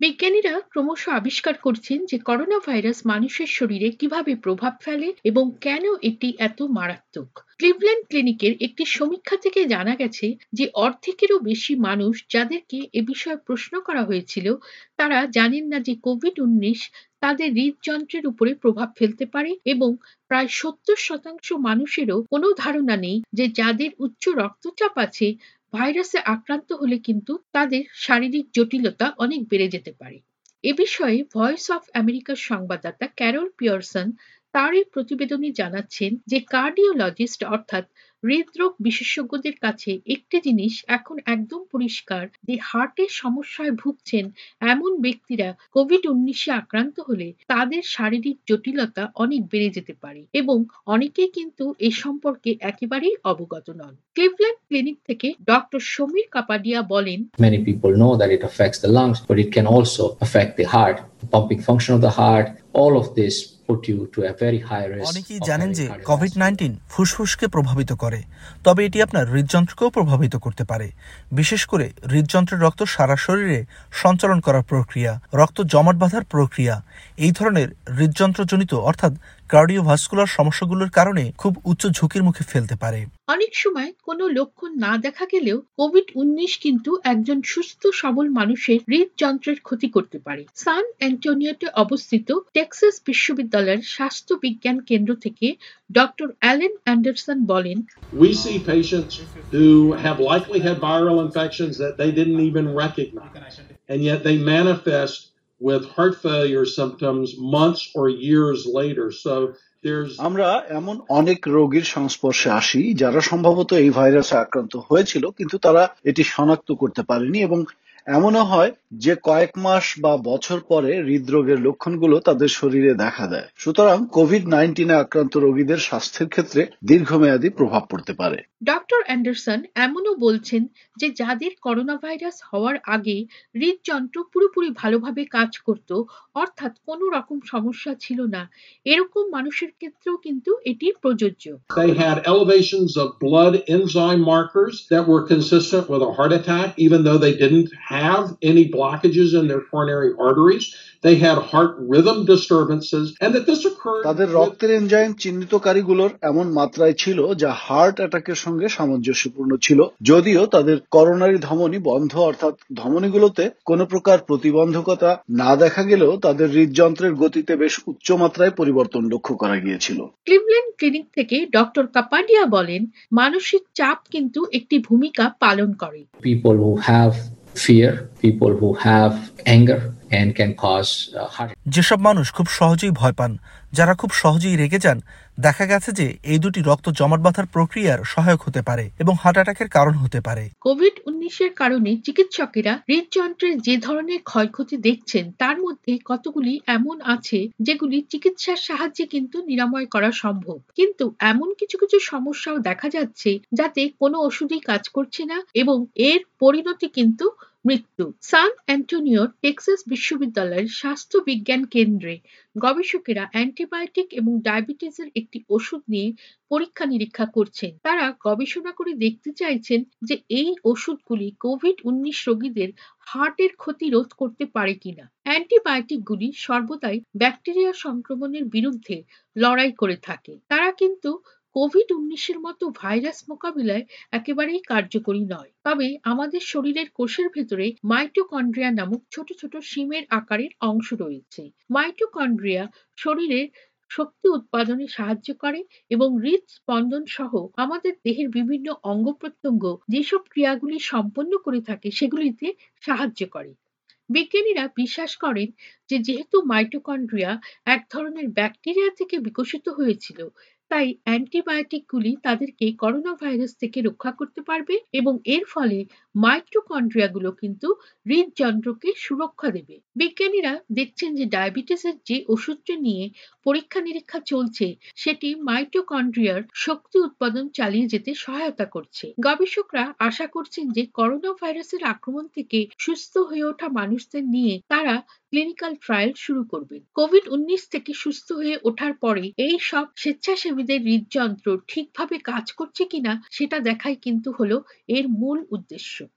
বিজ্ঞানীরা ক্রমশ আবিষ্কার করছেন যে করোনা ভাইরাস মানুষের শরীরে কীভাবে প্রভাব ফেলে এবং কেন এটি এত মারাত্মক। ক্লিভল্যান্ড ক্লিনিকের একটি সমীক্ষা থেকে জানা গেছে যে অর্ধেকেরও বেশি মানুষ যাদেরকে এ বিষয়ে প্রশ্ন করা হয়েছিল, তারা জানেন না যে কোভিড উনিশ তাদের হৃদযন্ত্রের উপরে প্রভাব ফেলতে পারে এবং প্রায় সত্তর শতাংশ মানুষেরও কোনো ধারণা নেই যে যাদের উচ্চ রক্তচাপ আছে ভাইরাসে আক্রান্ত হলে কিন্তু তাদের শারীরিক জটিলতা অনেক বেড়ে যেতে পারে। এ বিষয়ে ভয়েস অফ আমেরিকার সংবাদদাতা ক্যারল পিয়ারসন তার এই প্রতিবেদনে জানাচ্ছেন যে কার্ডিওলজিস্ট অর্থাৎ হৃদরোগ বিশেষজ্ঞদের কাছে একটি জিনিস এখন একদম পরিষ্কার যে হার্টের সমস্যায় ভুগছেন এমন ব্যক্তিরা কোভিড উনিশে আক্রান্ত হলে তাদের শারীরিক জটিলতা অনেক বেড়ে যেতে পারে এবং অনেকেই কিন্তু এ সম্পর্কে একেবারেই অবগত নন ক্লিভল্যান্ড ক্লিনিক থেকে ডক্টর সমীর কাপাডিয়া বলেন Many people know that it affects the lungs, but it can also affect the heart, the pumping function of the heart. All of this অনেকেই জানেন যে কোভিড নাইন্টিন ফুসফুসকে প্রভাবিত করে তবে এটি আপনার হৃদযন্ত্রকেও প্রভাবিত করতে পারে। বিশেষ করে হৃদযন্ত্রের রক্ত সারা শরীরে সঞ্চালন করার প্রক্রিয়া রক্ত জমাট বাঁধার প্রক্রিয়া এই ধরনের হৃদযন্ত্রজনিত অর্থাৎ কার্ডিওভাস্কুলার সমস্যাগুলোর কারণে খুব উচ্চ ঝুঁকির মুখে ফেলতে পারে। অনেক সময় কোনো লক্ষণ না দেখা গেলেও কোভিড উনিশ কিন্তু একজন সুস্থ সবল মানুষের হৃদযন্ত্রের ক্ষতি করতে পারে। সান অ্যান্টোনিওতে অবস্থিত টেক্সাস বিশ্ববিদ্যালয়ের স্বাস্থ্য বিজ্ঞান কেন্দ্র থেকে ডক্টর অ্যালেন অ্যান্ডারসন বলেন We see patients who have likely had viral infections that they didn't even recognize, and yet they manifest with heart failure symptoms months or years later. So there's আমরা এমন অনেক রোগীর সংস্পর্শে আসি যারা সম্ভবত এই ভাইরাসে আক্রান্ত হয়েছিল, কিন্তু তারা এটি শনাক্ত করতে পারেনি এবং এমনও হয় যে কয়েক মাস বা বছর পরে হৃদরোগের লক্ষণগুলো তাদের শরীরে দেখা দেয় সুতরাং কোভিড নাইন্টিনে আক্রান্ত রোগীদের স্বাস্থ্যের ক্ষেত্রে দীর্ঘমেয়াদী প্রভাব পড়তে পারে ডক্টর অ্যান্ডারসন এমনও বলছেন যে যাদের করোনা ভাইরাস হওয়ার আগে হৃদযন্ত্র পুরোপুরি ভালোভাবে কাজ করত অর্থাৎ কোনো রকম সমস্যা ছিল না এরকম মানুষের ক্ষেত্রেও কিন্তু এটি প্রযোজ্য they had elevations of blood enzyme markers that were consistent with a heart attack, even though they didn't have any blockages in their coronary arteries. They had heart rhythm disturbances, and that this occurred. তাদের রক্তের enzyme চিহ্নিতকারীগুলোর এমন মাত্রায় ছিল যা heart অ্যাটাকের সঙ্গে সামঞ্জস্যপূর্ণ ছিল। যদিও তাদের করোনারি ধমনী বন্ধ অর্থাৎ ধমনীগুলোতে কোনো প্রকার প্রতিবন্ধকতা না দেখা গেলেও তাদের হৃদযন্ত্রের গতিতে বেশ উচ্চ মাত্রায় পরিবর্তন লক্ষ্য করা গিয়েছিল। ক্লিভল্যান্ড ক্লিনিক থেকে ডক্টর কাপাডিয়া বলেন মানসিক চাপ কিন্তু একটি ভূমিকা পালন করে। People who have fear, people who have anger, and can cause uh, যেসব মানুষ খুব সহজেই ভয় পান যারা খুব সহজেই রেগে যান দেখা গেছে যে এই দুটি রক্ত জমাট বাঁধার প্রক্রিয়ার সহায়ক হতে পারে এবং হার্ট অ্যাটাকের কারণ হতে পারে। কোভিড উনিশের কারণে চিকিৎসকেরা হৃদযন্ত্রের যে ধরনের ক্ষয়ক্ষতি দেখছেন, তার মধ্যে কতগুলি এমন আছে যেগুলি চিকিৎসার সাহায্যে কিন্তু নিরাময় করা সম্ভব। কিন্তু এমন কিছু কিছু সমস্যাও দেখা যাচ্ছে যাতে কোনো ওষুধই কাজ করছে না এবং এর পরিণতি কিন্তু মৃত্যু। সান অ্যান্টোনিওর টেক্সাস বিশ্ববিদ্যালয়ের স্বাস্থ্য বিজ্ঞান কেন্দ্রে গবেষকেরা অ্যান্টিবায়োটিক এবং ডায়াবেটিসের একটি ওষুধ নিয়ে পরীক্ষা নিরীক্ষা করছেন। তারা গবেষণা করে দেখতে চাইছেন যে এই ওষুধগুলি কোভিড উনিশ রোগীদের হার্টের ক্ষতি রোধ করতে পারে কিনা। অ্যান্টিবায়োটিকগুলি সর্বদাই ব্যাকটেরিয়া সংক্রমণের বিরুদ্ধে লড়াই করে থাকে। তারা কিন্তু কোভিড উনিশের মতো ভাইরাস মোকাবিলায় একেবারেই কার্যকরী নয়। তবে আমাদের শরীরের কোষের ভেতরে মাইটোকন্ড্রিয়া নামক ছোট ছোট শিমের আকারের অংশ রয়েছে। মাইটোকন্ড্রিয়া শরীরের শক্তি উৎপাদনে সাহায্য করে এবং হৃদস্পন্দন সহ আমাদের দেহের বিভিন্ন অঙ্গ প্রত্যঙ্গ যেসব ক্রিয়াগুলি সম্পন্ন করে থাকে সেগুলিতে সাহায্য করে। বিজ্ঞানীরা বিশ্বাস করেন যে যেহেতু মাইটোকন্ড্রিয়া এক ধরনের ব্যাকটেরিয়া থেকে বিকশিত হয়েছিল তাই অ্যান্টিবায়োটিকগুলি তাদেরকে করোনা ভাইরাস থেকে রক্ষা করতে পারবে এবং এর ফলে মাইটোকন্ড্রিয়াগুলো কিন্তু হৃদযন্ত্রকে সুরক্ষা দেবে। বিজ্ঞানীরা দেখছেন যে ডায়াবেটিসের যে ওষুধটি নিয়ে পরীক্ষা নিরীক্ষা চলছে, সেটি মাইটোকন্ড্রিয়ার শক্তি উৎপাদন চালিয়ে যেতে সহায়তা করছে। গবেষকরা আশা করছেন যে করোনা ভাইরাসের আক্রমণ থেকে সুস্থ হয়ে ওঠা মানুষদের নিয়ে তারা ক্লিনিক্যাল ট্রায়াল শুরু করবেন কোভিড উনিশ থেকে সুস্থ হয়ে ওঠার পরে এই সব স্বেচ্ছাসেবীদের হৃদযন্ত্র ঠিকভাবে কাজ করছে কিনা সেটা দেখাই কিন্তু হলো এর মূল উদ্দেশ্য।